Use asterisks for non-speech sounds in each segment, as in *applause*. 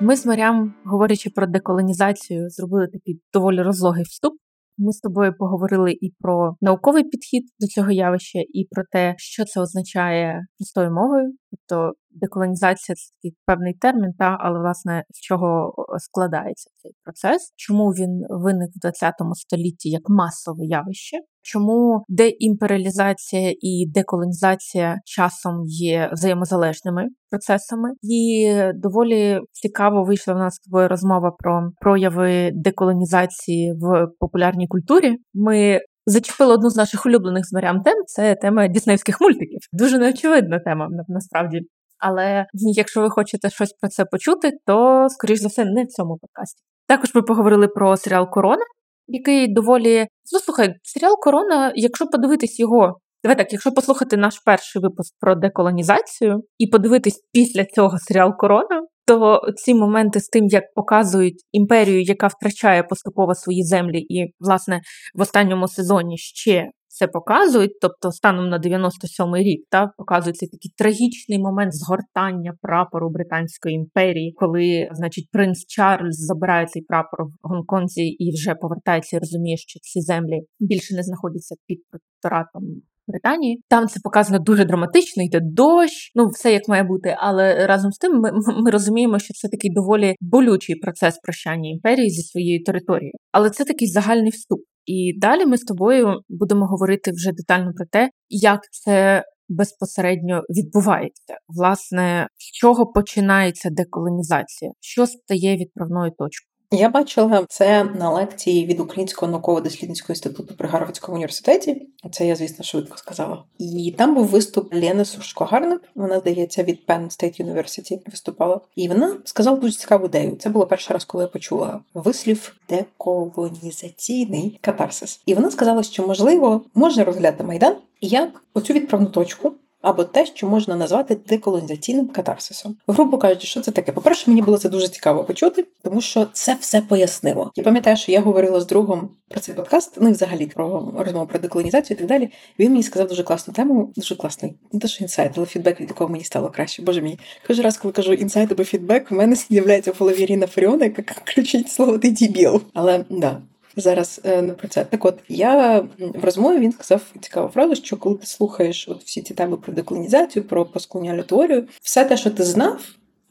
Ми з Марям, говорячи про деколонізацію, зробили такий доволі розлогий вступ. Ми з тобою поговорили і про науковий підхід до цього явища, і про те, що це означає простою мовою, тобто деколонізація це такий певний термін, та але власне з чого складається цей процес, чому він виник в 20 столітті як масове явище, чому деімперіалізація і деколонізація часом є взаємозалежними процесами, і доволі цікаво вийшла в нас тобою розмова про прояви деколонізації в популярній культурі. Ми Зачепили одну з наших улюблених з морям тем це тема діснеївських мультиків. Дуже неочевидна тема насправді. Але якщо ви хочете щось про це почути, то скоріш за все не в цьому подкасті. Також ми поговорили про серіал Корона, який доволі ну слухай, серіал Корона, якщо подивитись його. Давай так, якщо послухати наш перший випуск про деколонізацію і подивитись після цього серіал Корона, то ці моменти з тим, як показують імперію, яка втрачає поступово свої землі, і, власне, в останньому сезоні ще це показують, тобто станом на 97-й рік, та показується такий трагічний момент згортання прапору Британської імперії, коли, значить, принц Чарльз забирає цей прапор в Гонконзі і вже повертається і розуміє, що ці землі більше не знаходяться під протекторатом Британії. Там це показано дуже драматично, йде дощ, ну все як має бути. Але разом з тим ми, ми розуміємо, що це такий доволі болючий процес прощання імперії зі своєю територією. Але це такий загальний вступ. І далі ми з тобою будемо говорити вже детально про те, як це безпосередньо відбувається. Власне, з чого починається деколонізація, що стає відправною точкою. Я бачила це на лекції від Українського науково-дослідницького інституту при Гарвардському університеті. Це я, звісно, швидко сказала. І там був виступ Лени Сушко-Гарнет, Вона здається від Penn State University виступала. І вона сказала дуже цікаву ідею. Це було перший раз, коли я почула вислів деколонізаційний катарсис. І вона сказала, що можливо можна розглядати майдан як оцю відправну точку або те, що можна назвати деколонізаційним катарсисом. Грубо кажучи, що це таке? По-перше, мені було це дуже цікаво почути, тому що це все пояснило. Я пам'ятаю, що я говорила з другом про цей подкаст, ну і взагалі про розмову про деколонізацію і так далі. Він мені сказав дуже класну тему, дуже класний, не те, що інсайт, але фідбек, від якого мені стало краще. Боже мій. Кожен раз, коли кажу інсайт або фідбек, в мене з'являється в голові Ріна Фаріона, яка *laughs* кричить слово ти дібіл. Але да, зараз не про це. Так от я в розмові він сказав цікаву фразу, що коли ти слухаєш от всі ці теми про деколонізацію, про постколоніальну теорію, все те, що ти знав,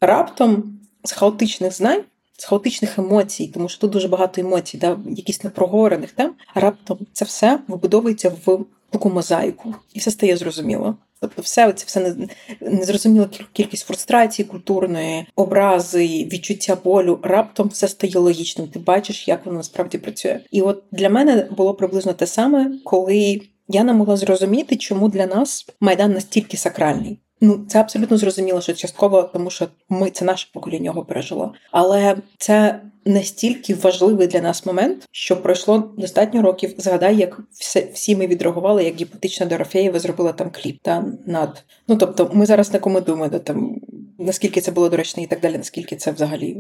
раптом з хаотичних знань. З хаотичних емоцій, тому що тут дуже багато емоцій, да, якісь непроговорених тем, раптом це все вибудовується в таку мозаїку, і все стає зрозуміло. Тобто, все це все незрозуміла кількість фрустрації, культурної образи, відчуття болю. Раптом все стає логічним. Ти бачиш, як воно насправді працює. І от для мене було приблизно те саме, коли я не могла зрозуміти, чому для нас майдан настільки сакральний. Ну, це абсолютно зрозуміло, що частково, тому що ми це наше покоління його пережило. Але це настільки важливий для нас момент, що пройшло достатньо років. Згадай, як все всі ми відреагували, як гіпотетична Дорофеєва зробила там кліп та над. Ну тобто, ми зараз на кому думаємо, там наскільки це було доречно і так далі, наскільки це взагалі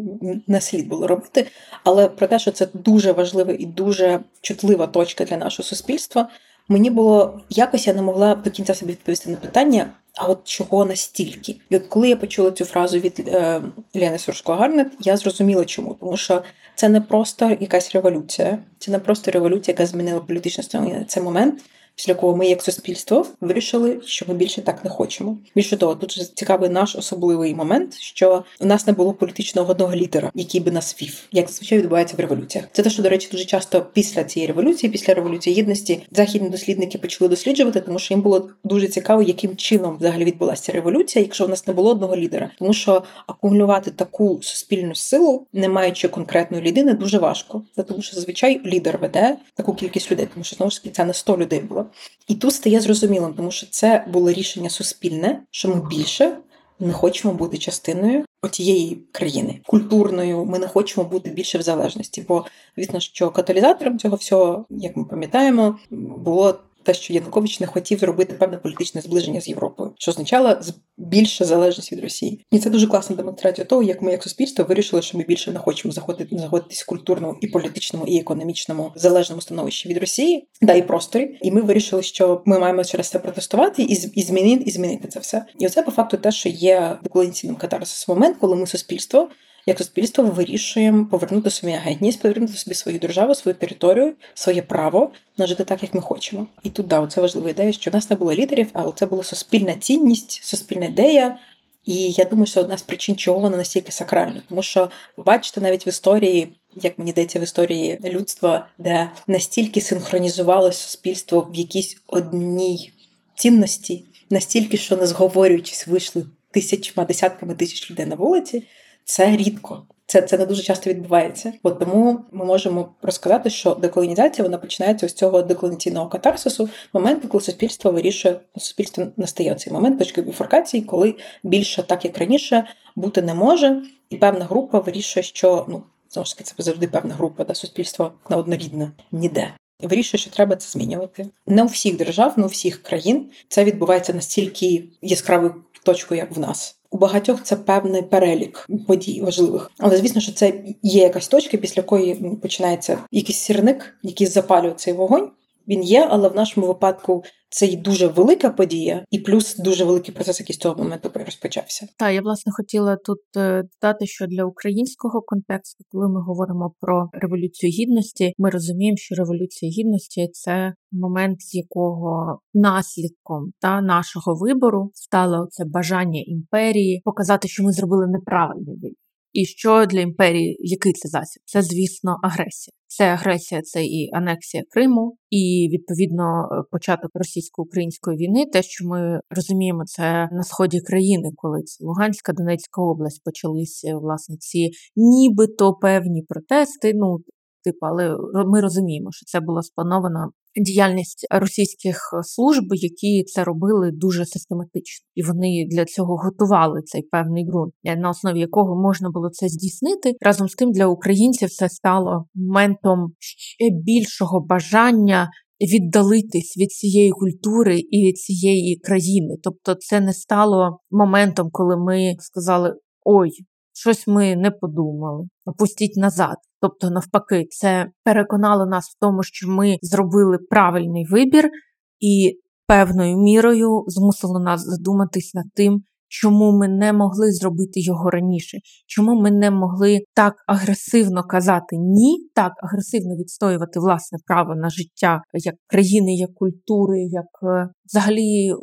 не слід було робити. Але про те, що це дуже важлива і дуже чутлива точка для нашого суспільства. Мені було якось я не могла до кінця собі відповісти на питання, а от чого настільки? І от коли я почула цю фразу від е, Лени Сурсько-Гарнет, я зрозуміла чому. Тому що це не просто якась революція, це не просто революція, яка змінила політичне ставлення. Це момент, після якого ми, як суспільство, вирішили, що ми більше так не хочемо. Більше того, тут цікавий наш особливий момент, що у нас не було політичного одного лідера, який би нас вів, як зазвичай відбувається в революціях. Це те, що до речі, дуже часто після цієї революції, після революції гідності, західні дослідники почали досліджувати, тому що їм було дуже цікаво, яким чином взагалі відбулася революція, якщо в нас не було одного лідера, тому що акумулювати таку суспільну силу, не маючи конкретної людини, дуже важко. Тому що зазвичай лідер веде таку кількість людей, тому що знову ж таки це не 100 людей було. І тут стає зрозумілим, тому що це було рішення суспільне, що ми більше не хочемо бути частиною отієї країни культурною. Ми не хочемо бути більше в залежності. Бо звісно, що каталізатором цього всього, як ми пам'ятаємо, було те, що Янукович не хотів зробити певне політичне зближення з Європою, що означало більша залежність від Росії, і це дуже класна демонстрація того, як ми, як суспільство, вирішили, що ми більше не хочемо заходити заходитись в культурному і політичному і економічному залежному становищі від Росії, да і просторі. І ми вирішили, що ми маємо через це протестувати і і змінити і змінити це все. І оце по факту те, що є деколонізаційним катарсисом момент, коли ми суспільство як суспільство вирішуємо повернути собі гідність, повернути собі свою державу, свою територію, своє право нажити так, як ми хочемо. І тут да, це важлива ідея, що в нас не було лідерів, але це була суспільна цінність, суспільна ідея. І я думаю, що одна з причин, чого вона настільки сакральна, тому що бачите, навіть в історії, як мені здається, в історії людства, де настільки синхронізувалося суспільство в якійсь одній цінності, настільки, що не зговорюючись, вийшли тисячами, десятками тисяч людей на вулиці, це рідко. Це це не дуже часто відбувається. От тому ми можемо розказати, що деколонізація вона починається з цього деколонізаційного катарсису, моменту, коли суспільство вирішує суспільство настає цей момент точки біфуркації, коли більше так як раніше бути не може, і певна група вирішує, що ну знову ж таки це завжди певна група, да суспільство на однорідне ніде. Вирішує, що треба це змінювати. Не у всіх держав, не у всіх країн це відбувається настільки яскравою точкою, як в нас. У багатьох це певний перелік подій важливих, але звісно, що це є якась точка, після якої починається якийсь сірник, який запалює цей вогонь. Він є, але в нашому випадку це й дуже велика подія, і плюс дуже великий процес, який з того моменту розпочався. Так, я власне хотіла тут е, додати, що для українського контексту, коли ми говоримо про революцію гідності, ми розуміємо, що революція гідності це момент, з якого наслідком та нашого вибору стало це бажання імперії показати, що ми зробили неправильний вибір. І що для імперії, який це засіб? Це, звісно, агресія. Це агресія, це і анексія Криму, і відповідно початок російсько-української війни. Те, що ми розуміємо, це на сході країни, коли це Луганська, Донецька область почалися власне ці нібито певні протести. Ну типу, але ми розуміємо, що це було сплановано діяльність російських служб, які це робили дуже систематично, і вони для цього готували цей певний ґрунт, на основі якого можна було це здійснити. Разом з тим для українців це стало моментом ще більшого бажання. Віддалитись від цієї культури і від цієї країни, тобто це не стало моментом, коли ми сказали: ой, щось ми не подумали, опустіть назад. Тобто, навпаки, це переконало нас в тому, що ми зробили правильний вибір, і певною мірою змусило нас задуматись над тим, чому ми не могли зробити його раніше, чому ми не могли так агресивно казати ні, так агресивно відстоювати власне право на життя як країни, як культури, як е, взагалі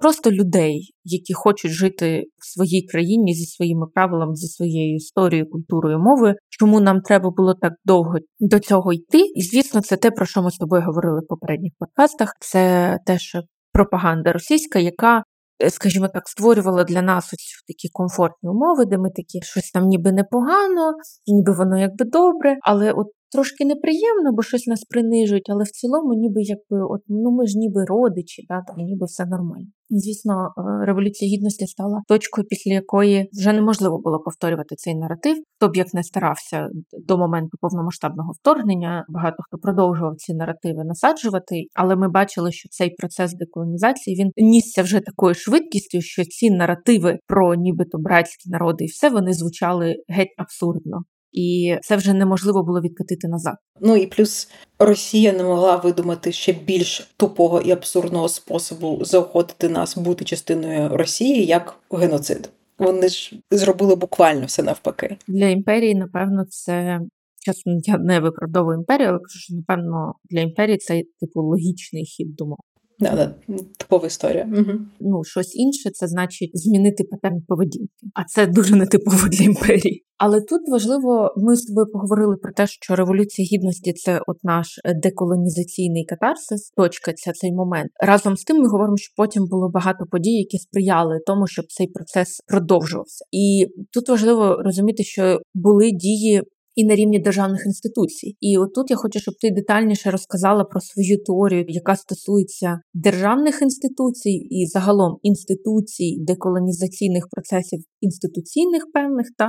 просто людей, які хочуть жити в своїй країні зі своїми правилами, зі своєю історією, культурою, мовою. Чому нам треба було так довго до цього йти? І звісно, це те, про що ми з тобою говорили в попередніх подкастах. Це теж пропаганда російська, яка. Е, скажімо так, створювала для нас ось такі комфортні умови, де ми такі щось там ніби непогано, ніби воно якби добре, але от трошки неприємно, бо щось нас принижують, але в цілому, ніби якби, от ну ми ж ніби родичі, да, там ніби все нормально. Звісно, е, революція гідності стала точкою, після якої вже неможливо було повторювати цей наратив. Хто б як не старався до моменту повномасштабного вторгнення, багато хто продовжував ці наративи насаджувати, але ми бачили, що цей процес деколонізації він нісся вже такою швидкістю, що ці наративи про нібито братські народи і все вони звучали геть абсурдно і це вже неможливо було відкатити назад. Ну і плюс Росія не могла видумати ще більш тупого і абсурдного способу заохотити нас бути частиною Росії як геноцид. Вони ж зробили буквально все навпаки для імперії. Напевно, це чесно, я не виправдовую імперію, але кажу, що напевно для імперії це типу логічний хід думок. Да, да, типова історія. Угу. Ну, щось інше, це значить змінити патерн поведінки. А це дуже нетипово для імперії. Але тут важливо, ми з тобою поговорили про те, що революція гідності це от наш деколонізаційний катарсис, точка ця цей момент. Разом з тим, ми говоримо, що потім було багато подій, які сприяли тому, щоб цей процес продовжувався. І тут важливо розуміти, що були дії і на рівні державних інституцій. І отут я хочу, щоб ти детальніше розказала про свою теорію, яка стосується державних інституцій і загалом інституцій деколонізаційних процесів інституційних певних та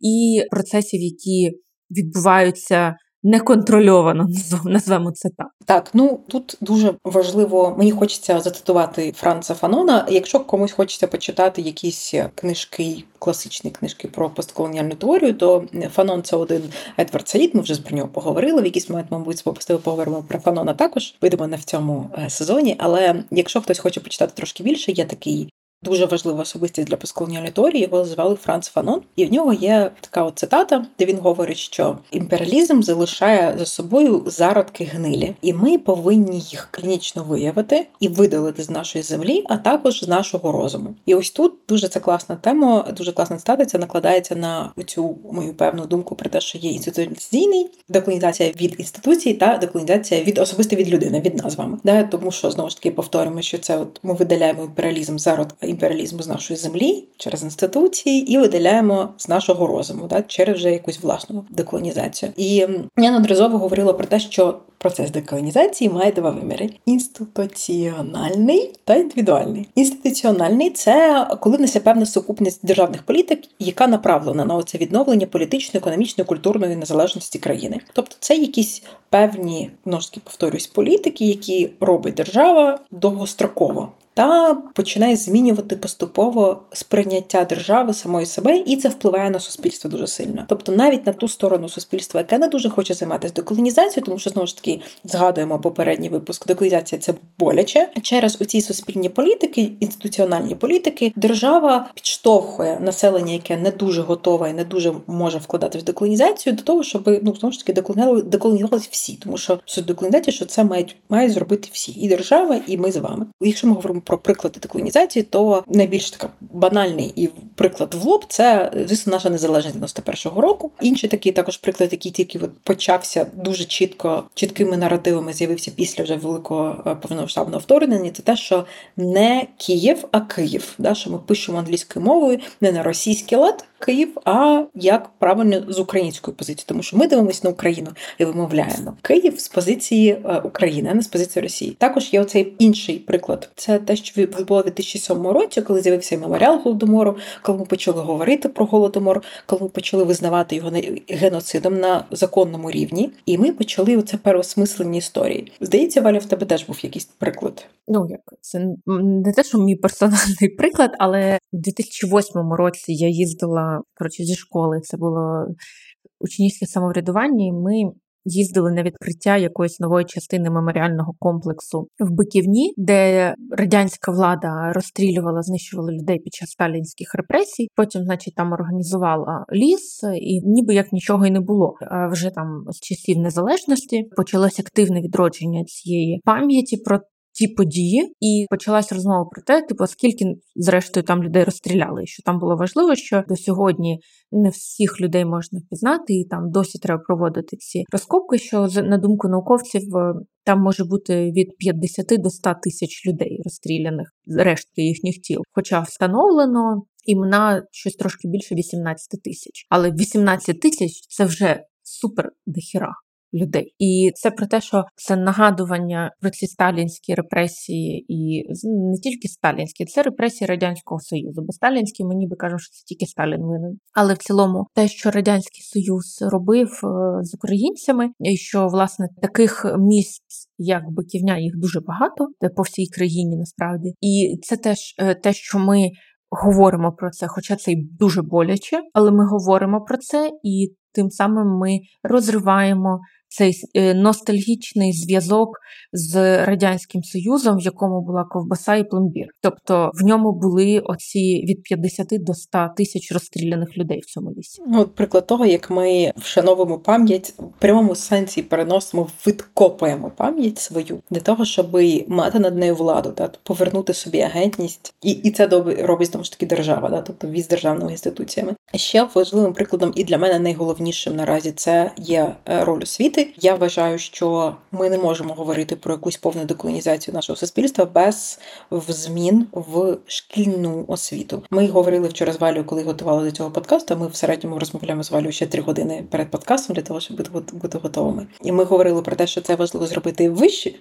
і процесів, які відбуваються неконтрольовано, *laughs* назвемо це так. Так, ну тут дуже важливо, мені хочеться зацитувати Франца Фанона. Якщо комусь хочеться почитати якісь книжки, класичні книжки про постколоніальну теорію, то Фанон це один Едвард Саїд, ми вже про нього поговорили. В якийсь момент, мабуть, спопустили поговоримо про Фанона також. Вийдемо не в цьому е, сезоні. Але якщо хтось хоче почитати трошки більше, є такий дуже важлива особистість для постколоніальної теорії. Його звали Франц Фанон, і в нього є така от цитата, де він говорить, що імперіалізм залишає за собою зародки гнилі, і ми повинні їх клінічно виявити і видалити з нашої землі, а також з нашого розуму. І ось тут дуже це класна тема, дуже класна цитата, Це накладається на цю мою певну думку про те, що є інституційний деколонізація від інституції та деколонізація від особисто від людини, від нас з вами. Да? Тому що знову ж таки повторюємо, що це от ми видаляємо імперіалізм зародка імперіалізму з нашої землі через інституції і видаляємо з нашого розуму, да? через вже якусь власну деколонізацію. І я неодноразово говорила про те, що процес деколонізації має два виміри: інституціональний та індивідуальний. Інституціональний це коли несе певна сукупність державних політик, яка направлена на це відновлення політичної, економічної, культурної незалежності країни. Тобто це якісь певні множки повторюсь політики, які робить держава довгостроково та починає змінювати поступово сприйняття держави самої себе, і це впливає на суспільство дуже сильно. Тобто, навіть на ту сторону суспільства, яке не дуже хоче займатися деколонізацією, тому що знову ж таки згадуємо попередній випуск. Деколонізація це боляче через оці суспільні політики, інституціональні політики, держава підштовхує населення, яке не дуже готове і не дуже може вкладати в деколонізацію, до того, щоб ну знову ж таки деколонізувалися всі, тому що суть деколонізації, що це мають мають зробити всі, і держава, і ми з вами. Якщо ми говоримо про приклади деколонізації, то найбільш така банальний і приклад в лоб це звісно наша незалежність 91-го року. Інший такий також приклад, який тільки почався дуже чітко, чіткими наративами, з'явився після вже великого е, повномасштабного вторгнення. Це те, що не Київ, а Київ. Да, що ми пишемо англійською мовою не на російський лад Київ, а як правильно з української позиції, тому що ми дивимося на Україну і вимовляємо Київ з позиції е, України, а не з позиції Росії. Також є оцей інший приклад. Це те, що було в 2007 році, коли з'явився меморіал голодомору, коли ми почали говорити про голодомор, коли ми почали визнавати його геноцидом на законному рівні, і ми почали оце переосмислення історії. Здається, Валя, в тебе теж був якийсь приклад. Ну як це не те, що мій персональний *laughs* приклад, але в 2008 році я їздила коротше зі школи. Це було учнівське самоврядування. і Ми їздили на відкриття якоїсь нової частини меморіального комплексу в Биківні, де радянська влада розстрілювала, знищувала людей під час сталінських репресій. Потім, значить, там організувала ліс, і ніби як нічого й не було. Вже там з часів незалежності почалось активне відродження цієї пам'яті про ті події, і почалась розмова про те, типу, скільки зрештою там людей розстріляли. Що там було важливо, що до сьогодні не всіх людей можна впізнати, і там досі треба проводити ці розкопки. Що на думку науковців е, там може бути від 50 до 100 тисяч людей розстріляних рештки їхніх тіл, хоча встановлено. Імена щось трошки більше 18 тисяч, але 18 тисяч це вже супер дохіра людей. І це про те, що це нагадування про ці сталінські репресії, і не тільки сталінські, це репресії радянського союзу. Бо сталінські ми ніби кажемо, що це тільки Сталін винен. Але в цілому, те, що радянський союз робив е, з українцями, і що власне таких місць. Як биківня їх дуже багато, по всій країні насправді, і це теж е, те, що ми говоримо про це, хоча це й дуже боляче, але ми говоримо про це, і тим самим ми розриваємо цей е, ностальгічний зв'язок з радянським союзом, в якому була ковбаса і пломбір. Тобто в ньому були оці від 50 до 100 тисяч розстріляних людей в цьому лісі. Ну, от приклад того, як ми вшановуємо пам'ять в прямому сенсі переносимо, відкопуємо пам'ять свою для того, щоб мати над нею владу, та повернути собі агентність, і і це робить знову ж таки держава, да, тобто від державними інституціями. Ще важливим прикладом, і для мене найголовнішим наразі це є е, роль освіти освіти. Я вважаю, що ми не можемо говорити про якусь повну деколонізацію нашого суспільства без змін в шкільну освіту. Ми говорили вчора з Валю, коли готували до цього подкасту. Ми в середньому розмовляємо з Валю ще три години перед подкастом для того, щоб бути готовими. І ми говорили про те, що це важливо зробити вище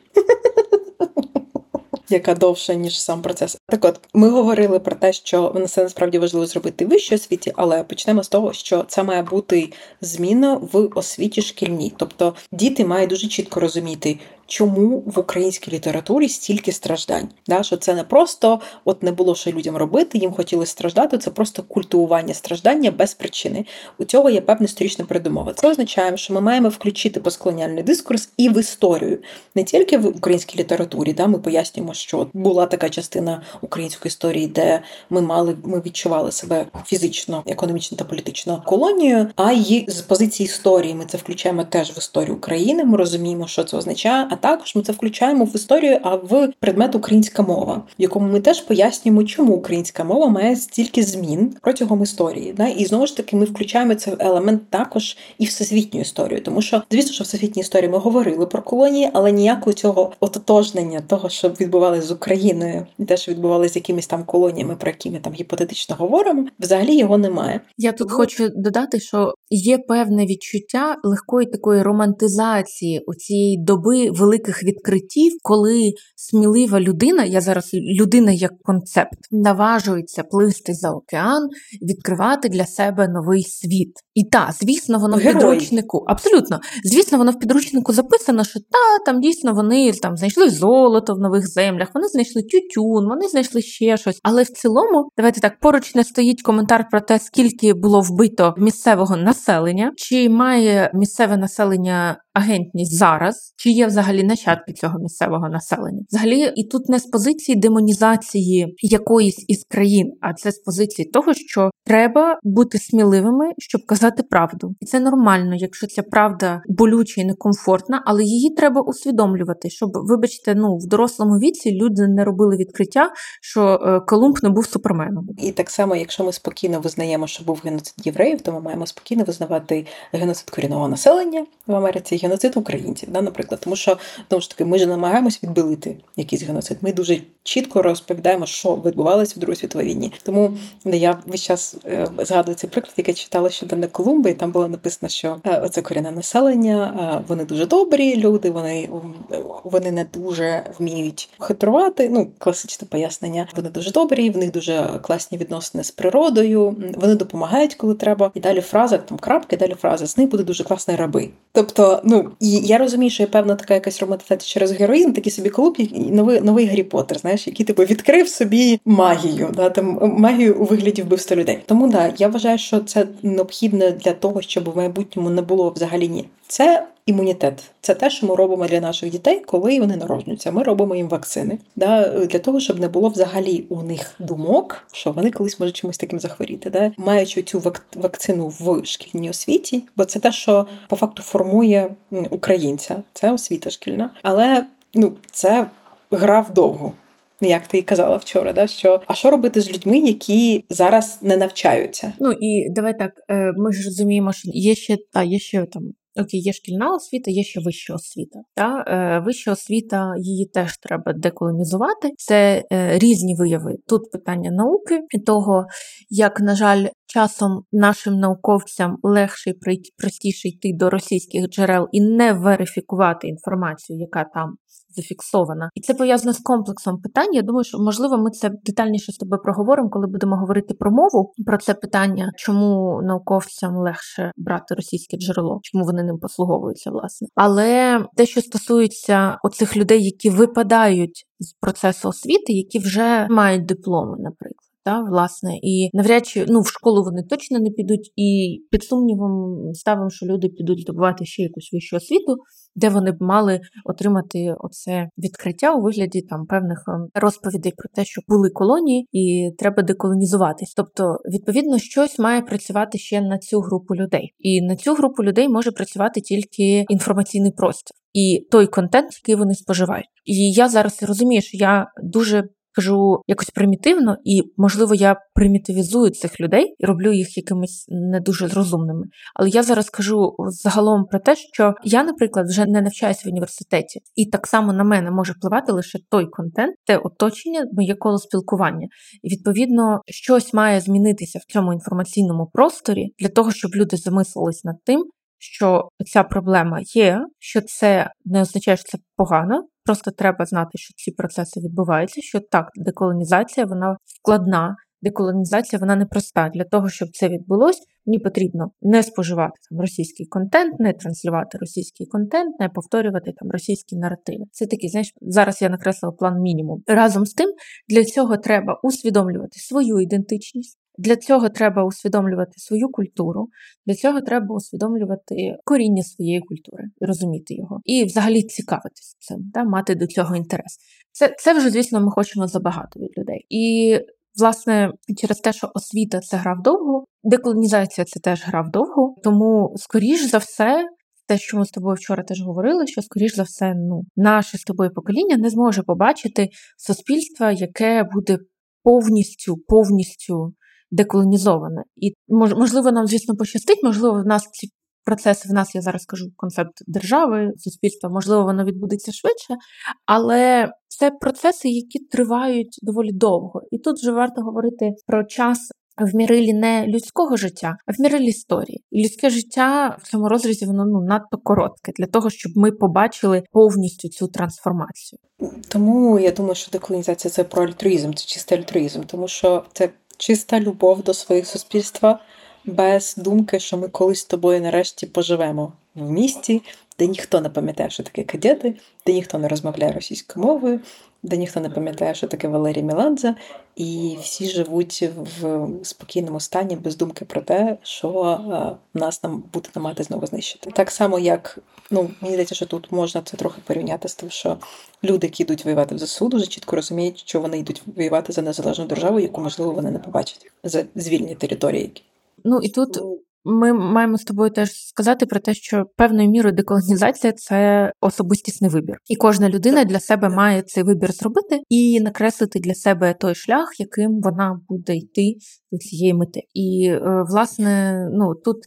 яка довша ніж сам процес. Так, от ми говорили про те, що це насправді важливо зробити в вищій освіті, але почнемо з того, що це має бути зміна в освіті шкільній. Тобто діти мають дуже чітко розуміти, чому в українській літературі стільки страждань. Да? Що це не просто от не було що людям робити, їм хотіли страждати. Це просто культивування страждання без причини. У цього є певна історична передумова. Це означає, що ми маємо включити постколоніальний дискурс і в історію, не тільки в українській літературі. Да? Ми пояснюємо, що була така частина української історії, де ми мали ми відчували себе фізично, економічно та політично колонією. А й з позиції історії ми це включаємо теж в історію України. Ми розуміємо, що це означає. Також ми це включаємо в історію, а в предмет українська мова, в якому ми теж пояснюємо, чому українська мова має стільки змін протягом історії. Да? І знову ж таки ми включаємо цей елемент також і всесвітню історію, тому що звісно, що в всесвітній історії ми говорили про колонії, але ніякого цього ототожнення того, що відбувалося з Україною, і те, що відбувалося з якимись там колоніями, про які ми там гіпотетично говоримо, взагалі його немає. Я тут хочу додати, що є певне відчуття легкої такої романтизації у цієї доби великих відкриттів, коли смілива людина, я зараз людина як концепт, наважується плисти за океан, відкривати для себе новий світ. І та, звісно, воно Герой. в підручнику. Абсолютно, звісно, воно в підручнику записано, що та там дійсно вони там знайшли золото в нових землях, вони знайшли тютюн, вони знайшли ще щось. Але в цілому, давайте так поруч не стоїть коментар про те, скільки було вбито місцевого населення, чи має місцеве населення агентність зараз, чи є взагалі нащадки цього місцевого населення. Взагалі, і тут не з позиції демонізації якоїсь із країн, а це з позиції того, що треба бути сміливими, щоб казати правду, і це нормально, якщо ця правда болюча і некомфортна, але її треба усвідомлювати, щоб, вибачте, ну в дорослому віці люди не робили відкриття, що е, Колумб не був суперменом. І так само, якщо ми спокійно визнаємо, що був геноцид євреїв, то ми маємо спокійно визнавати геноцид корінного населення в Америці геноцид українців, да, наприклад, тому що знову ж таки ми ж намагаємось відбилити якийсь геноцид. Ми дуже чітко розповідаємо, що відбувалося в Другій світовій війні. Тому я весь час е, згадую цей приклад, який читала щодо на Колумби, і там було написано, що е, оце корінне населення, е, вони дуже добрі люди, вони вони не дуже вміють хитрувати. Ну, класичне пояснення. Вони дуже добрі, в них дуже класні відносини з природою. Вони допомагають, коли треба. І далі фраза там крапки, далі фраза з них буде дуже класні раби. Тобто, ну і я розумію, що є певна така якась романтизація через героїн, такий собі клуб, новий новий Гаррі Поттер, знаєш, який типу відкрив собі магію, да там магію у вигляді вбивства людей. Тому да, я вважаю, що це необхідне для того, щоб в майбутньому не було взагалі ні. Це імунітет. Це те, що ми робимо для наших дітей, коли вони народжуються. Ми робимо їм вакцини да, для того, щоб не було взагалі у них думок, що вони колись можуть чимось таким захворіти, да? маючи цю вакцину в шкільній освіті, бо це те, що по факту формує українця, це освіта шкільна, але ну це гра вдовго. Як ти і казала вчора, да що а що робити з людьми, які зараз не навчаються? Ну і давай так. Е, ми ж розуміємо, що є ще та є ще там Окей, є шкільна освіта, є ще вища освіта. Та? Е, Вища освіта, її теж треба деколонізувати. Це е, різні вияви. Тут питання науки і того, як, на жаль, часом нашим науковцям легше і простіше йти до російських джерел і не верифікувати інформацію, яка там зафіксована. І це пов'язано з комплексом питань. Я думаю, що можливо ми це детальніше з тобою проговоримо, коли будемо говорити про мову. Про це питання, чому науковцям легше брати російське джерело, чому вони ним послуговуються, власне. Але те, що стосується оцих людей, які випадають з процесу освіти, які вже мають дипломи, наприклад. Та, власне, і навряд чи ну в школу вони точно не підуть, і під сумнівом ставимо, що люди підуть здобувати ще якусь вищу освіту, де вони б мали отримати оце відкриття у вигляді там певних ем, розповідей про те, що були колонії, і треба деколонізуватись. Тобто, відповідно, щось має працювати ще на цю групу людей, і на цю групу людей може працювати тільки інформаційний простір. І той контент, який вони споживають, і я зараз розумію, що я дуже кажу якось примітивно, і, можливо, я примітивізую цих людей і роблю їх якимись не дуже розумними. Але я зараз кажу загалом про те, що я, наприклад, вже не навчаюся в університеті, і так само на мене може впливати лише той контент, те оточення, моє коло спілкування. І відповідно щось має змінитися в цьому інформаційному просторі для того, щоб люди замислились над тим. Що ця проблема є, що це не означає, що це погано, Просто треба знати, що ці процеси відбуваються. Що так, деколонізація вона складна, деколонізація вона непроста. Для того, щоб це відбулось, мені потрібно не споживати там російський контент, не транслювати російський контент, не повторювати там російські наративи. Це такий, знаєш, зараз я накреслила план мінімум. Разом з тим, для цього треба усвідомлювати свою ідентичність. Для цього треба усвідомлювати свою культуру, для цього треба усвідомлювати коріння своєї культури, розуміти його і взагалі цікавитися цим, да, мати до цього інтерес. Це, це вже, звісно, ми хочемо забагато від людей. І Власне, через те, що освіта це гра вдовго, деколонізація це теж гра вдовго. Тому, скоріш за все, те, що ми з тобою вчора теж говорили, що, скоріш за все, ну, наше з тобою покоління не зможе побачити суспільство, яке буде повністю повністю деколонізоване. І можливо, нам, звісно, пощастить, можливо, в нас ці процеси в нас, я зараз кажу, концепт держави, суспільства, можливо, воно відбудеться швидше, але це процеси, які тривають доволі довго. І тут вже варто говорити про час. В мірилі не людського життя, а в мірилі історії. Людське життя в цьому розрізі воно ну надто коротке для того, щоб ми побачили повністю цю трансформацію. Тому я думаю, що деколонізація це про альтруїзм, це чистий альтруїзм, тому що це чиста любов до своїх суспільства, без думки, що ми колись з тобою нарешті поживемо в місті, де ніхто не пам'ятає, що таке кадети, де ніхто не розмовляє російською мовою, де ніхто не пам'ятає, що таке Валерій Меладзе, і всі живуть в спокійному стані без думки про те, що е, нас нам буде намагати знову знищити. Так само, як ну мені здається, що тут можна це трохи порівняти з тим, що люди, які йдуть воювати в ЗСУ, дуже чітко розуміють, що вони йдуть воювати за незалежну державу, яку можливо вони не побачать за звільні території. Ну і тут ми маємо з тобою теж сказати про те, що певною мірою деколонізація це особистісний вибір, і кожна людина для себе має цей вибір зробити і накреслити для себе той шлях, яким вона буде йти до цієї мети. І е, власне, ну тут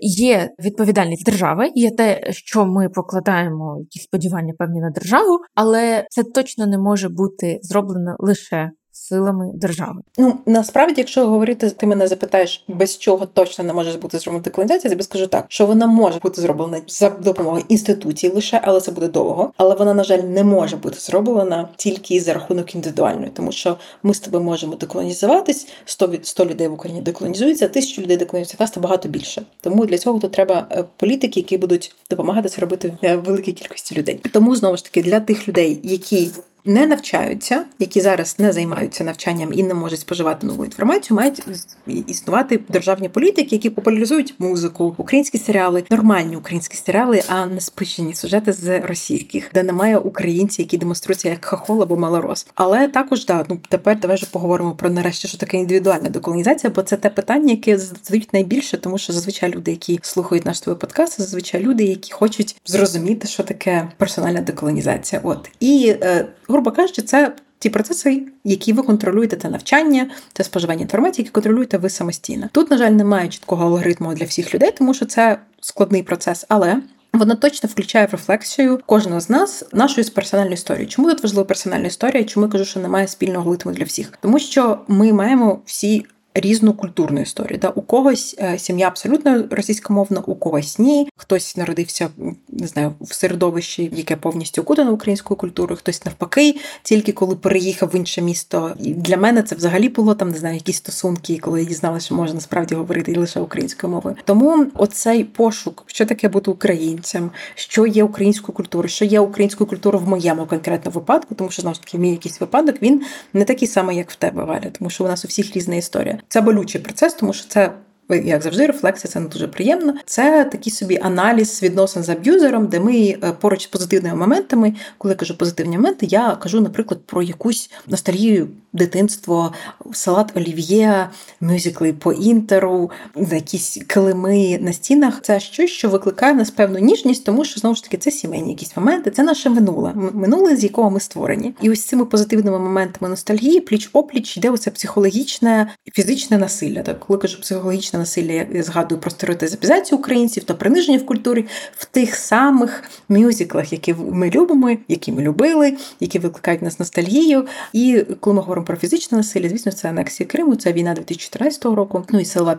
є відповідальність держави, є те, що ми покладаємо якісь сподівання певні на державу, але це точно не може бути зроблено лише силами держави. Ну насправді, якщо говорити, ти мене запитаєш, без чого точно не може бути зроблена деколонізація, я тобі скажу так, що вона може бути зроблена за допомогою інституцій лише, але це буде довго. Але вона, на жаль, не може бути зроблена тільки за рахунок індивідуальної, тому що ми з тобою можемо деколонізуватись, 100, 100 людей в Україні деколонізуються, тисячу людей деколонізуються, нас багато більше. Тому для цього тут треба е, політики, які будуть допомагати це робити великій кількості людей. Тому знову ж таки для тих людей, які не навчаються, які зараз не займаються навчанням і не можуть споживати нову інформацію, мають існувати державні політики, які популяризують музику, українські серіали, нормальні українські серіали, а не спичені сюжети з російських, де немає українців, які демонструються як хахол або малорос. Але також да, ну тепер давай же поговоримо про нарешті, що таке індивідуальна деколонізація, бо це те питання, яке задають найбільше, тому що зазвичай люди, які слухають наш твій подкаст, зазвичай люди, які хочуть зрозуміти, що таке персональна деколонізація. От і е, грубо кажучи, це ті процеси, які ви контролюєте, це навчання, це споживання інформації, які контролюєте ви самостійно. Тут, на жаль, немає чіткого алгоритму для всіх людей, тому що це складний процес, але. Вона точно включає в рефлексію кожного з нас нашої персональної історії. Чому тут важлива персональна історія? Чому я кажу, що немає спільного алгоритму для всіх? Тому що ми маємо всі різну культурну історію. Да? У когось е, сім'я абсолютно російськомовна, у когось ні. Хтось народився не знаю в середовищі, яке повністю окутано українською культурою, хтось навпаки, тільки коли переїхав в інше місто. І для мене це взагалі було там, не знаю, якісь стосунки, коли я дізналася, що можна насправді говорити і лише українською мовою. Тому оцей пошук, що таке бути українцем, що є українською культурою, що є українською культурою в моєму конкретному випадку, тому що знову ж таки мій якийсь випадок він не такий самий, як в тебе, Валя, тому що у нас у всіх різна історія. Це болючий процес, тому що це. Як завжди, рефлексія це не дуже приємно. Це такий собі аналіз відносин з аб'юзером, де ми е, поруч з позитивними моментами, коли я кажу позитивні моменти, я кажу, наприклад, про якусь ностальгію дитинство, салат олів'є, мюзикли по інтеру, якісь килими на стінах. Це щось, що викликає нас певну ніжність, тому що знову ж таки це сімейні якісь моменти, це наше минуле, минуле, з якого ми створені. І ось цими позитивними моментами ностальгії, пліч опліч йде оце психологічне фізичне насилля. Так, коли кажу психологічне насилля, я згадую про стереотизацію українців та приниження в культурі в тих самих мюзиклах, які ми любимо, які ми любили, які викликають нас ностальгію. І коли ми говоримо про фізичне насилля, звісно, це анексія Криму, це війна 2014 року. Ну і сила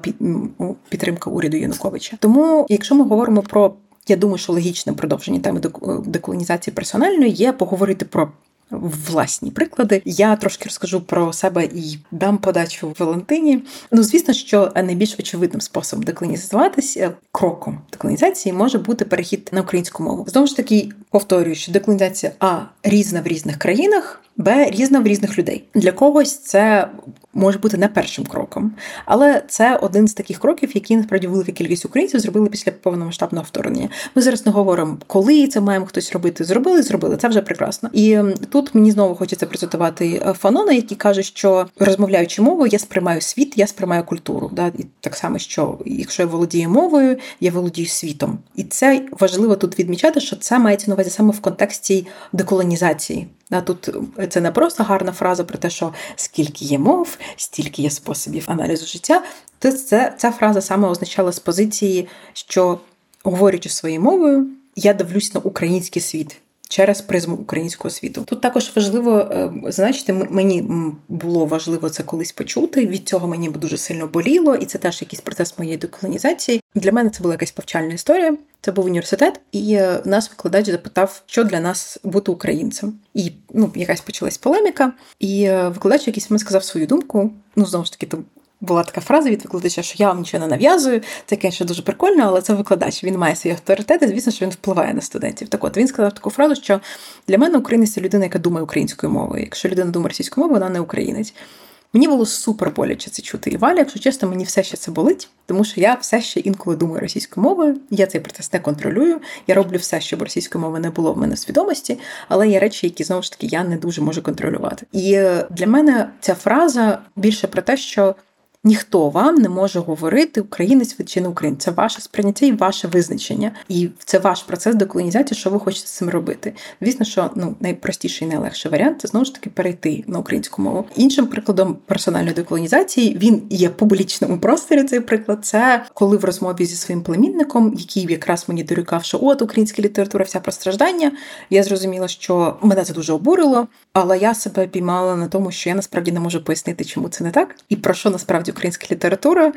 підтримка уряду Януковича. Тому, якщо ми говоримо про я думаю, що логічним продовження теми деколонізації персональної є поговорити про власні приклади. Я трошки розкажу про себе і дам подачу Валентині. Ну, звісно, що найбільш очевидним способом деколонізуватися кроком деколонізації може бути перехід на українську мову. Знову ж таки, повторюю, що деколонізація а різна в різних країнах. Б різна в різних людей. Для когось це може бути не першим кроком, але це один з таких кроків, які насправді велика кількість українців зробили після повномасштабного вторгнення. Ми зараз не говоримо, коли це маємо хтось робити. Зробили, зробили це вже прекрасно. І тут мені знову хочеться процитувати е, Фанона, який каже, що розмовляючи мовою, я сприймаю світ, я сприймаю культуру. Да? І так само, що якщо я володію мовою, я володію світом, і це важливо тут відмічати, що це мається на увазі саме в контексті деколонізації. Тут це не просто гарна фраза про те, що скільки є мов, стільки є способів аналізу життя. То це, ця фраза саме означала з позиції, що говорячи своєю мовою, я дивлюсь на український світ через призму українського світу. Тут також важливо е, значити, мені було важливо це колись почути. Від цього мені дуже сильно боліло, і це теж якийсь процес моєї деколонізації. Для мене це була якась повчальна історія. Це був університет, і е, нас викладач запитав, що для нас бути українцем. І ну, якась почалась полеміка, і е, викладач якийсь мені сказав свою думку. Ну знову ж таки, була така фраза від викладача, що я вам нічого не нав'язую. Це, звісно, дуже прикольно, але це викладач. Він має свої авторитети. Звісно, що він впливає на студентів. Так от він сказав таку фразу, що для мене українець це людина, яка думає українською мовою. Якщо людина думає російською мовою, вона не українець. Мені було супер боляче це чути. І Валя, якщо чесно, мені все ще це болить, тому що я все ще інколи думаю російською мовою. Я цей процес не контролюю. Я роблю все, щоб російської мови не було в мене в свідомості, але є речі, які знову ж таки я не дуже можу контролювати. І е, для мене ця фраза більше про те, що Ніхто вам не може говорити українець чи не українець. Це ваше сприйняття і ваше визначення. І це ваш процес деколонізації, що ви хочете з цим робити. Звісно, що ну найпростіший і найлегший варіант це знову ж таки перейти на українську мову. Іншим прикладом персональної деколонізації він є в публічному просторі. Цей приклад це коли в розмові зі своїм племінником, який якраз мені дорікав, що от українська література, вся про страждання. Я зрозуміла, що мене це дуже обурило, але я себе піймала на тому, що я насправді не можу пояснити, чому це не так, і про що насправді українська література.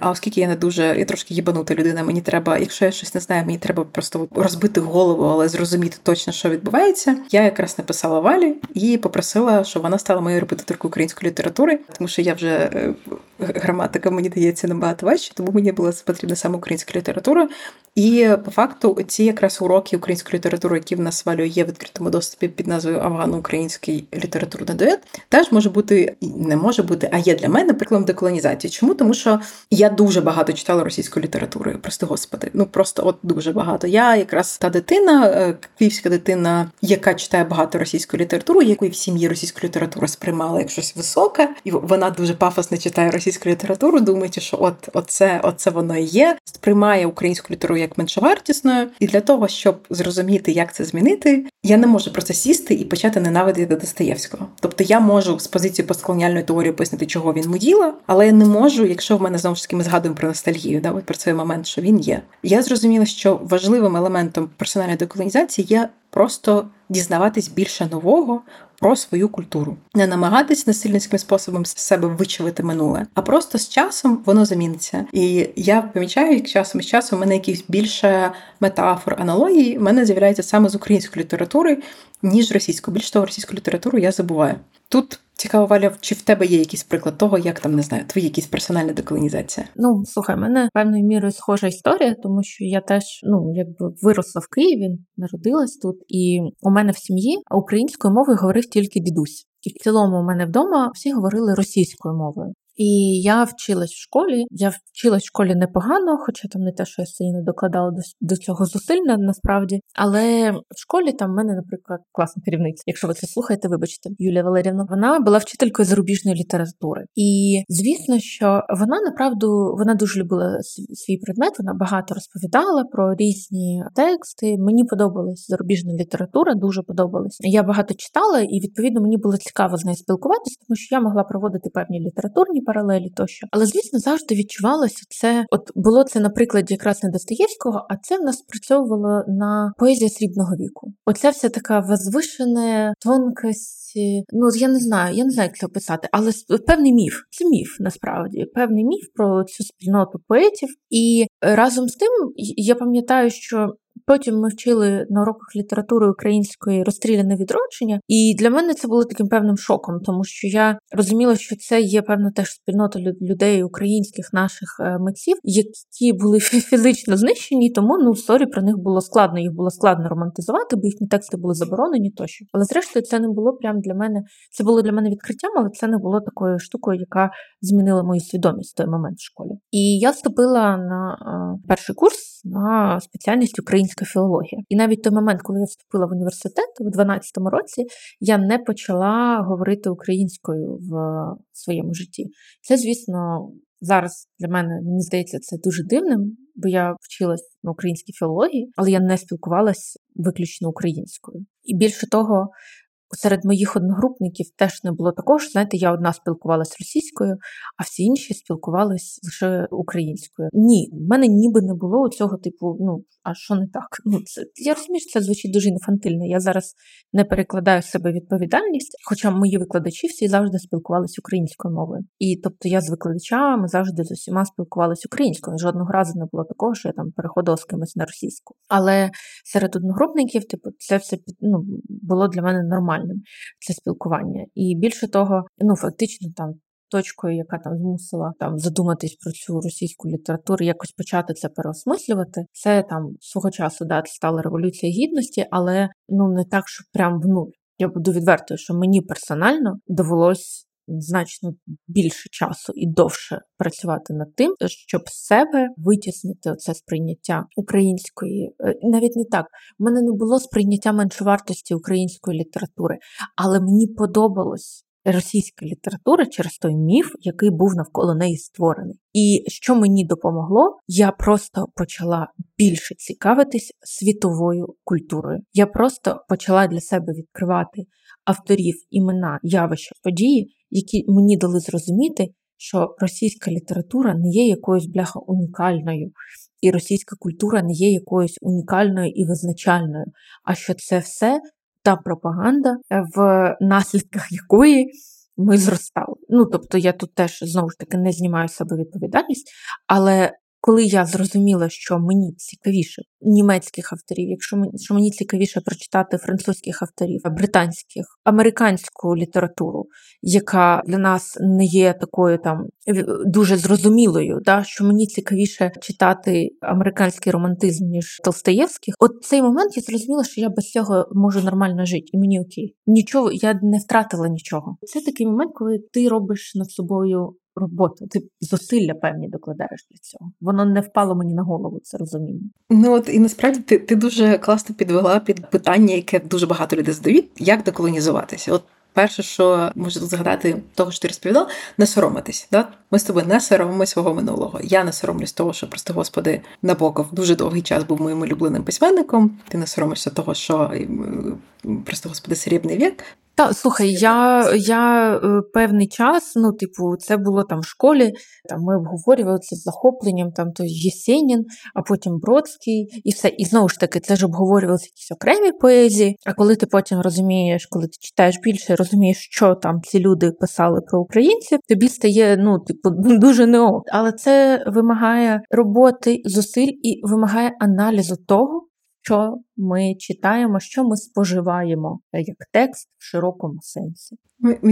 А оскільки я не дуже я трошки їбанута людина, мені треба, якщо я щось не знаю, мені треба просто розбити голову, але зрозуміти точно, що відбувається. Я якраз написала Валі і попросила, щоб вона стала моєю репетиторкою української літератури, тому що я вже е, граматика мені дається набагато важче, тому мені була потрібна саме українська література. І по факту ці якраз уроки української літератури, які в нас валює є в відкритому доступі під назвою Афгано-український літературний дует, теж може бути не може бути, а є для мене прикладом деколонізації. Чому? Тому що я дуже багато читала російської літератури, прости господи. Ну просто от дуже багато. Я якраз та дитина, е, київська дитина, яка читає багато російської літератури, яку в сім'ї російську літературу сприймала як щось високе, і вона дуже пафосно читає російську літературу, думаючи, що от оце, оце воно і є, сприймає українську літературу як меншовартісною. І для того, щоб зрозуміти, як це змінити, я не можу просто сісти і почати ненавидіти Достоєвського. Тобто я можу з позиції постколоніальної теорії пояснити, чого він муділа, але я не можу, якщо в мене знову ж таки ми згадуємо про ностальгію, да, про цей момент, що він є. Я зрозуміла, що важливим елементом персональної деколонізації є просто дізнаватись більше нового про свою культуру, не намагатись насильницьким способом з себе вичавити минуле, а просто з часом воно заміниться. І я помічаю, як часом з часом у мене якісь більше метафор, аналогії в мене з'являється саме з української літератури, ніж російською. Більш того, російську літературу я забуваю. Тут цікаво, Валя, чи в тебе є якийсь приклад того, як там не знаю, твої якісь персональна деколонізація? Ну слухай, мене певною мірою схожа історія, тому що я теж ну якби виросла в Києві, народилась тут, і у мене в сім'ї українською мовою говорив тільки дідусь. І в цілому у мене вдома всі говорили російською мовою. І я вчилась в школі. Я вчилась в школі непогано, хоча там не те, що я сильно докладала до, цього зусиль насправді. Але в школі там в мене, наприклад, класна керівниця. Якщо ви це слухаєте, вибачте, Юлія Валерівна. Вона була вчителькою зарубіжної літератури. І звісно, що вона направду вона дуже любила свій предмет. Вона багато розповідала про різні тексти. Мені подобалась зарубіжна література, дуже подобалась. Я багато читала, і відповідно мені було цікаво з нею спілкуватися, тому що я могла проводити певні літературні паралелі тощо. Але, звісно, завжди відчувалося це. От було це на прикладі якраз не Достоєвського, а це в нас спрацьовувало на поезія срібного віку. Оця вся така возвишена тонкость. Ну я не знаю, я не знаю, як це описати, але певний міф. Це міф насправді, певний міф про цю спільноту поетів. І разом з тим я пам'ятаю, що Потім ми вчили на уроках літератури української розстріляне відродження, і для мене це було таким певним шоком, тому що я розуміла, що це є певна теж спільнота людей українських наших е, митців, які були фізично знищені, тому ну історії про них було складно. Їх було складно романтизувати, бо їхні тексти були заборонені тощо. Але зрештою, це не було прям для мене. Це було для мене відкриттям, але це не було такою штукою, яка змінила мою свідомість в той момент в школі. І я вступила на е, перший курс на спеціальність українська філологія. І навіть той момент, коли я вступила в університет у 12 році, я не почала говорити українською в своєму житті. Це, звісно, зараз для мене мені здається це дуже дивним, бо я вчилась на українській філології, але я не спілкувалась виключно українською. І більше того, Серед моїх одногрупників теж не було такого, що, знаєте, я одна спілкувалася російською, а всі інші спілкувалися лише українською. Ні, в мене ніби не було цього типу, ну, а що не так? *laughs* Ну, це Я розумію, що це звучить дуже інфантильно. Я зараз не перекладаю себе відповідальність, хоча мої викладачі всі завжди спілкувалися українською мовою. І тобто я з викладачами завжди з усіма спілкувалася українською. Жодного разу не було такого, що я там переходила з кимось на російську. Але серед одногрупників, типу, це все ну, було для мене нормально нормальним це спілкування. І більше того, ну фактично там. Точкою, яка там змусила там задуматись про цю російську літературу, якось почати це переосмислювати, це там свого часу да, стала революція гідності, але ну не так, що прям в нуль. Я буду відвертою, що мені персонально довелось значно більше часу і довше працювати над тим, щоб себе витіснити це сприйняття української, е, навіть не так. У мене не було сприйняття меншовартості української літератури, але мені подобалось. Російська література через той міф, який був навколо неї створений. І що мені допомогло, я просто почала більше цікавитись світовою культурою. Я просто почала для себе відкривати авторів, імена, явища, події, які мені дали зрозуміти, що російська література не є якоюсь бляха унікальною, і російська культура не є якоюсь унікальною і визначальною, а що це все та пропаганда, в наслідках якої ми зростали. Ну тобто я тут теж знову ж таки не знімаю з себе відповідальність, але коли я зрозуміла, що мені цікавіше німецьких авторів, якщо мені що мені цікавіше прочитати французьких авторів, британських, американську літературу, яка для нас не є такою там дуже зрозумілою, да, що мені цікавіше читати американський романтизм ніж Толстоєвських, от цей момент я зрозуміла, що я без цього можу нормально жити, і мені окей. Нічого я не втратила нічого. Це такий момент, коли ти робиш над собою роботу. Ти зусилля певні докладаєш для цього. Воно не впало мені на голову, це розуміння. Ну от і насправді ти ти дуже класно підвела під питання, яке дуже багато людей задають, як деколонізуватися. От перше, що можу згадати того, що ти розповідав, не соромитись. Да? Ми з тобою не соромимося свого минулого. Я не соромлюсь того, що просто господи Набоков дуже довгий час був моїм улюбленим письменником. Ти не соромишся того, що просто господи Серебний вік. Та слухай, я я е, певний час, ну, типу, це було там в школі, там ми обговорювали це з захопленням, там то Єсенін, а потім Бродський, і все. І знову ж таки, це ж обговорювалися якісь окремі поезії. А коли ти потім розумієш, коли ти читаєш більше, розумієш, що там ці люди писали про українців, тобі стає ну, типу, *laughs* дуже неок. Але це вимагає роботи, зусиль і вимагає аналізу того що ми читаємо, що ми споживаємо е, як текст в широкому сенсі.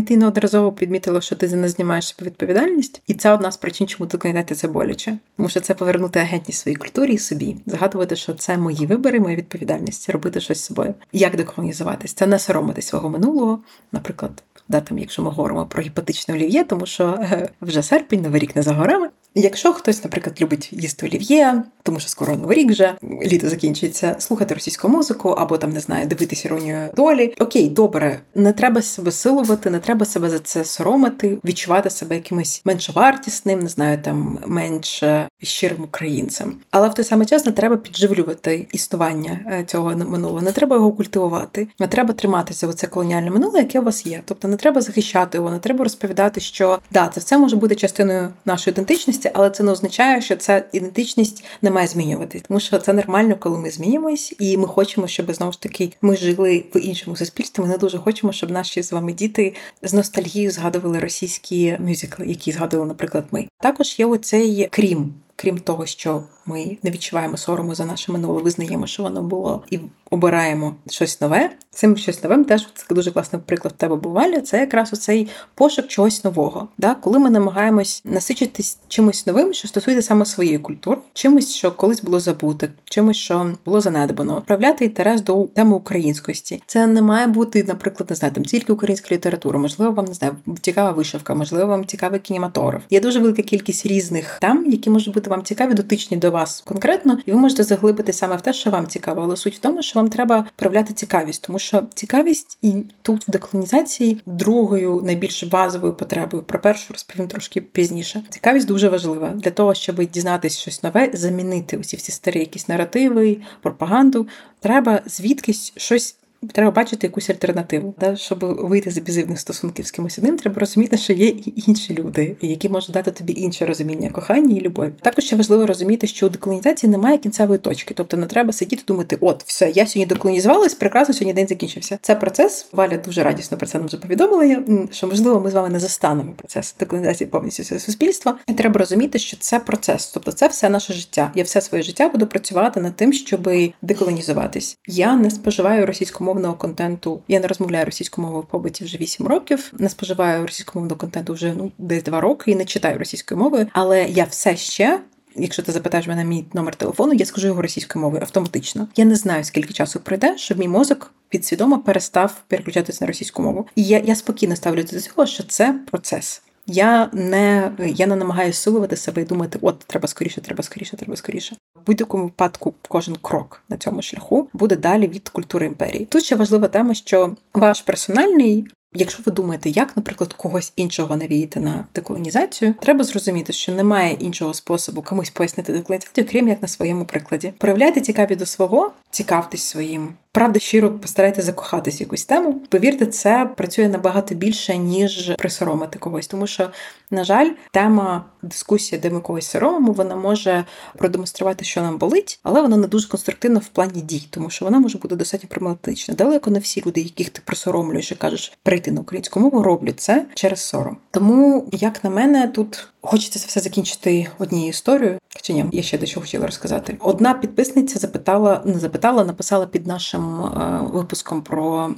Ти неодноразово підмітила, що ти за не знімаєш себе відповідальність, і це одна з причин, чому докладати це боляче. Тому що це повернути агентність своїй культурі і собі, згадувати, що це мої вибори, моя відповідальність, робити щось з собою. Як деколонізуватись? Це не соромитись свого минулого, наприклад. Да, там, якщо ми говоримо про гіпотичне олів'є, тому що е, вже серпень, новий рік не за горами. Якщо хтось, наприклад, любить їсти олів'є, тому що скоро новий рік вже літо закінчується, слухати російську музику або там не знаю, дивитися іронію долі. Окей, добре, не треба себе силувати, не треба себе за це соромити, відчувати себе якимось меншовартісним, не знаю, там менш щирим українцем. Але в той самий час не треба підживлювати існування е, цього минулого, не треба його культивувати, не треба триматися в це колоніальне минуле, яке у вас є. Тобто не треба захищати його, не треба розповідати, що да, це все може бути частиною нашої ідентичності ідентичності, але це не означає, що ця ідентичність не має змінюватись, тому що це нормально, коли ми змінюємось, і ми хочемо, щоб знову ж таки ми жили в іншому суспільстві. Ми не дуже хочемо, щоб наші з вами діти з ностальгією згадували російські мюзикли, які згадували, наприклад, ми. Також є оцей крім. Крім того, що ми не відчуваємо сорому за наше минуле, визнаємо, що воно було, і обираємо щось нове. Цим щось новим теж це дуже класний приклад в тебе бувалі. Це якраз оцей пошук чогось нового. Да? Коли ми намагаємось насичитись чимось новим, що стосується саме своєї культури, чимось, що колись було забуте, чимось, що було занедбано, проявляти інтерес до теми українськості. Це не має бути, наприклад, не знаю, там тільки українська література, можливо, вам не знаю, цікава вишивка, можливо, вам цікавий кінематограф. Є дуже велика кількість різних тем, які можуть бути вам цікаві, дотичні до вас конкретно, і ви можете заглибити саме в те, що вам цікаво. Але суть в тому, що вам треба проявляти цікавість, тому що цікавість і тут в деколонізації другою найбільш базовою потребою. Про першу розповім трошки пізніше. Цікавість дуже важлива для того, щоб дізнатися щось нове, замінити усі всі старі якісь наративи, пропаганду. Треба звідкись щось треба бачити якусь альтернативу. Да? Щоб вийти з абізивних стосунків з кимось одним, треба розуміти, що є і інші люди, які можуть дати тобі інше розуміння кохання і любові. Також ще важливо розуміти, що у деколонізації немає кінцевої точки, тобто не треба сидіти думати, от все, я сьогодні деколонізувалась, прекрасно сьогодні день закінчився. Це процес. Валя дуже радісно про це нам вже повідомила. Що можливо, ми з вами не застанемо процес деколонізації повністю суспільства. І треба розуміти, що це процес, тобто це все наше життя. Я все своє життя буду працювати над тим, щоб деколонізуватись. Я не споживаю російську мову російськомовного контенту. Я не розмовляю російською мовою в побуті вже 8 років. Не споживаю російськомовного контенту вже ну десь 2 роки і не читаю російською мовою, але я все ще. Якщо ти запитаєш мене мій номер телефону, я скажу його російською мовою автоматично. Я не знаю, скільки часу пройде, щоб мій мозок підсвідомо перестав переключатися на російську мову. І я я спокійно ставлюся до цього, що це процес. Я не я не намагаюся силувати себе і думати, от треба скоріше, треба скоріше, треба скоріше. В будь-якому випадку кожен крок на цьому шляху буде далі від культури імперії. Тут ще важлива тема, що ваш персональний. Якщо ви думаєте, як, наприклад, когось іншого навіяти на деколонізацію, треба зрозуміти, що немає іншого способу комусь пояснити деколонізацію, крім як на своєму прикладі. Проявляйте цікаві до свого, цікавтесь своїм правда щиро постарайтеся закохатись в якусь тему. Повірте, це працює набагато більше, ніж присоромити когось. Тому що, на жаль, тема дискусії, де ми когось соромимо, вона може продемонструвати, що нам болить, але вона не дуже конструктивна в плані дій, тому що вона може бути достатньо проблематична. Далеко не всі люди, яких ти присоромлюєш і кажеш прийти на українську мову, роблять це через сором. Тому, як на мене, тут хочеться це все закінчити однією історією. Чи ні, я ще дещо хотіла розказати. Одна підписниця запитала, не запитала, написала під нашим е, випуском про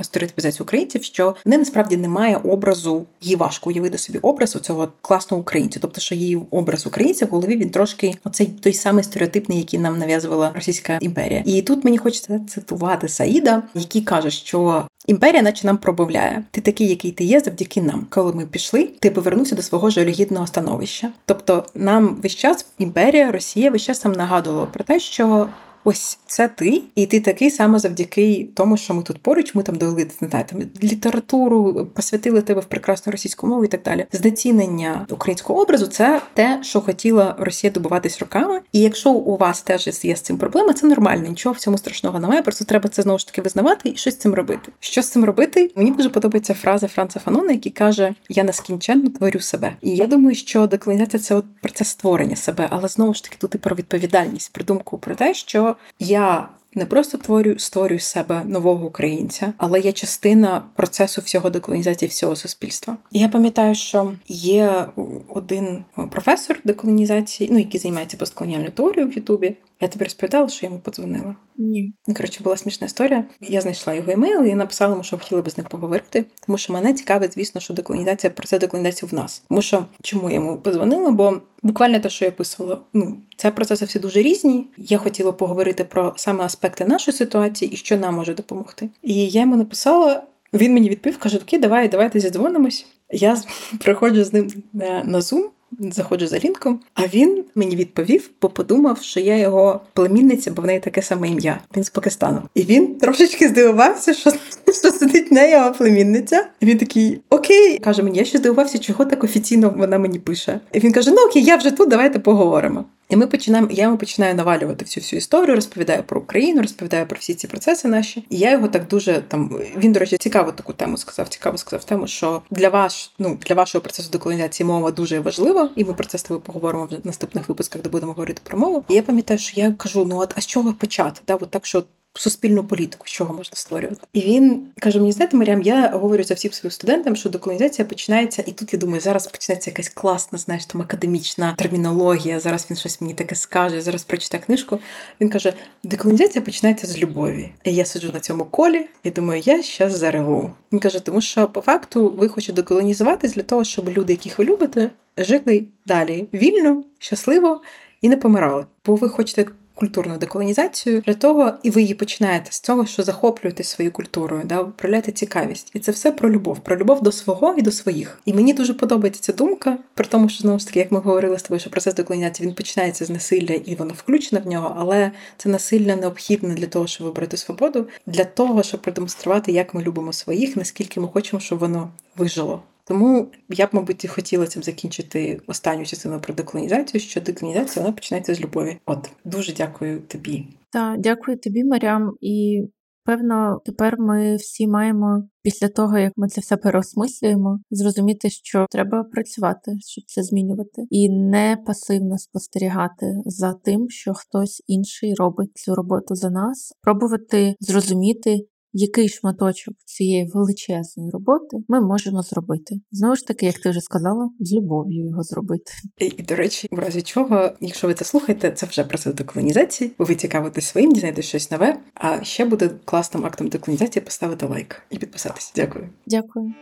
стереотипізацію українців, що в насправді немає образу, їй важко уявити собі образ цього класного українця. Тобто, що її образ українця в голові він трошки оцей той самий стереотипний, який нам нав'язувала Російська імперія. І тут мені хочеться цитувати Саїда, який каже, що імперія, наче нам пробавляє, ти такий, який ти є, завдяки нам. Коли ми пішли, ти повернувся до свого жалюгідного становища. Тобто, нам весь час імперія, Росія весь час нам нагадувала про те, що ось це ти, і ти такий саме завдяки тому, що ми тут поруч, ми там довели не знаю, там, літературу, посвятили тебе в прекрасну російську мову і так далі. Знецінення українського образу це те, що хотіла Росія добуватись роками. І якщо у вас теж є з цим проблеми, це нормально, нічого в цьому страшного немає. Просто треба це знову ж таки визнавати і щось з цим робити. Що з цим робити? Мені дуже подобається фраза Франца Фанона, який каже: Я нескінченно творю себе. І я думаю, що деколонізація це от процес створення себе, але знову ж таки тут і про відповідальність, про думку про те, що я не просто творю створюю себе нового українця, але я частина процесу всього деколонізації всього суспільства. І я пам'ятаю, що є один професор деколонізації, ну який займається постколоніальною теорією в Ютубі. Я тобі розповідала, що я йому подзвонила. Ні. Коротше, була смішна історія. Я знайшла його емейл і написала йому, що хотіла би з ним поговорити. Тому що мене цікавить, звісно, що деколонізація про це деколонізацію в нас. Тому що чому я йому подзвонила? Бо буквально те, що я писала, ну це процеси всі дуже різні. Я хотіла поговорити про саме аспекти нашої ситуації і що нам може допомогти. І я йому написала. Він мені відповів, каже: Окей, давай, давайте зідзвонимось. Я *laughs* приходжу з ним на Zoom, заходжу за лінком, а він мені відповів, бо подумав, що я його племінниця, бо в неї таке саме ім'я. Він з Пакистану. І він трошечки здивувався, що *laughs* що сидить не його племінниця. І Він такий окей, каже мені, я ще здивувався, чого так офіційно вона мені пише. І він каже: Ну окей, я вже тут, давайте поговоримо. І ми починаємо, я йому починаю навалювати всю всю історію, розповідаю про Україну, розповідаю про всі ці процеси наші. І я його так дуже там. Він, до речі, цікаву таку тему сказав. Цікаво сказав тему, що для ваш, ну для вашого процесу деколонізації мова дуже важлива, і ми про це з тобою поговоримо в наступних випусках, де будемо говорити про мову. І я пам'ятаю, що я кажу: ну от а з чого почати? Да, от так, що суспільну політику, з чого можна створювати. І він каже: мені знаєте, Маріам, я говорю за всім своїм студентам, що деколонізація починається, і тут я думаю, зараз почнеться якась класна, знаєш, там академічна термінологія. Зараз він щось мені таке скаже. Зараз прочитає книжку. Він каже: деколонізація починається з любові. І я сиджу на цьому колі і думаю, я щас зареву. Він каже, тому що по факту ви хочете деколонізуватись для того, щоб люди, яких ви любите, жили далі вільно, щасливо і не помирали. Бо ви хочете культурну деколонізацію для того, і ви її починаєте з того, що захоплюєте свою культурою, да, проявляєте цікавість. І це все про любов, про любов до свого і до своїх. І мені дуже подобається ця думка, при тому, що знову ж таки, як ми говорили з тобою, що процес деколонізації він починається з насилля і воно включено в нього, але це насилля необхідне для того, щоб вибрати свободу, для того, щоб продемонструвати, як ми любимо своїх, наскільки ми хочемо, щоб воно вижило. Тому я б, мабуть, і хотіла цим закінчити останню частину про деколонізацію, що деколонізація вона починається з любові. От дуже дякую тобі. Та дякую тобі, Марям. І певно, тепер ми всі маємо після того, як ми це все переосмислюємо, зрозуміти, що треба працювати, щоб це змінювати, і не пасивно спостерігати за тим, що хтось інший робить цю роботу за нас, пробувати зрозуміти який шматочок цієї величезної роботи ми можемо зробити. Знову ж таки, як ти вже сказала, з любов'ю його зробити. І, і до речі, в разі чого, якщо ви це слухаєте, це вже процес деколонізації. Ви цікавитесь своїм, дізнаєтесь щось нове. А ще буде класним актом деколонізації поставити лайк і підписатися. Дякую. Дякую.